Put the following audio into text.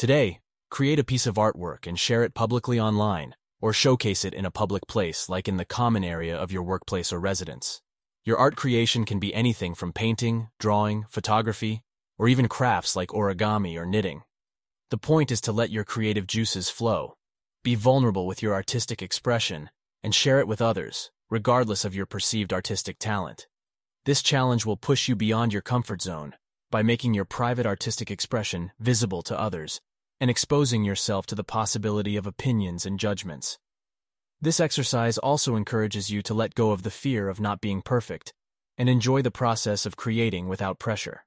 Today, create a piece of artwork and share it publicly online, or showcase it in a public place like in the common area of your workplace or residence. Your art creation can be anything from painting, drawing, photography, or even crafts like origami or knitting. The point is to let your creative juices flow. Be vulnerable with your artistic expression and share it with others, regardless of your perceived artistic talent. This challenge will push you beyond your comfort zone by making your private artistic expression visible to others and exposing yourself to the possibility of opinions and judgments. This exercise also encourages you to let go of the fear of not being perfect and enjoy the process of creating without pressure.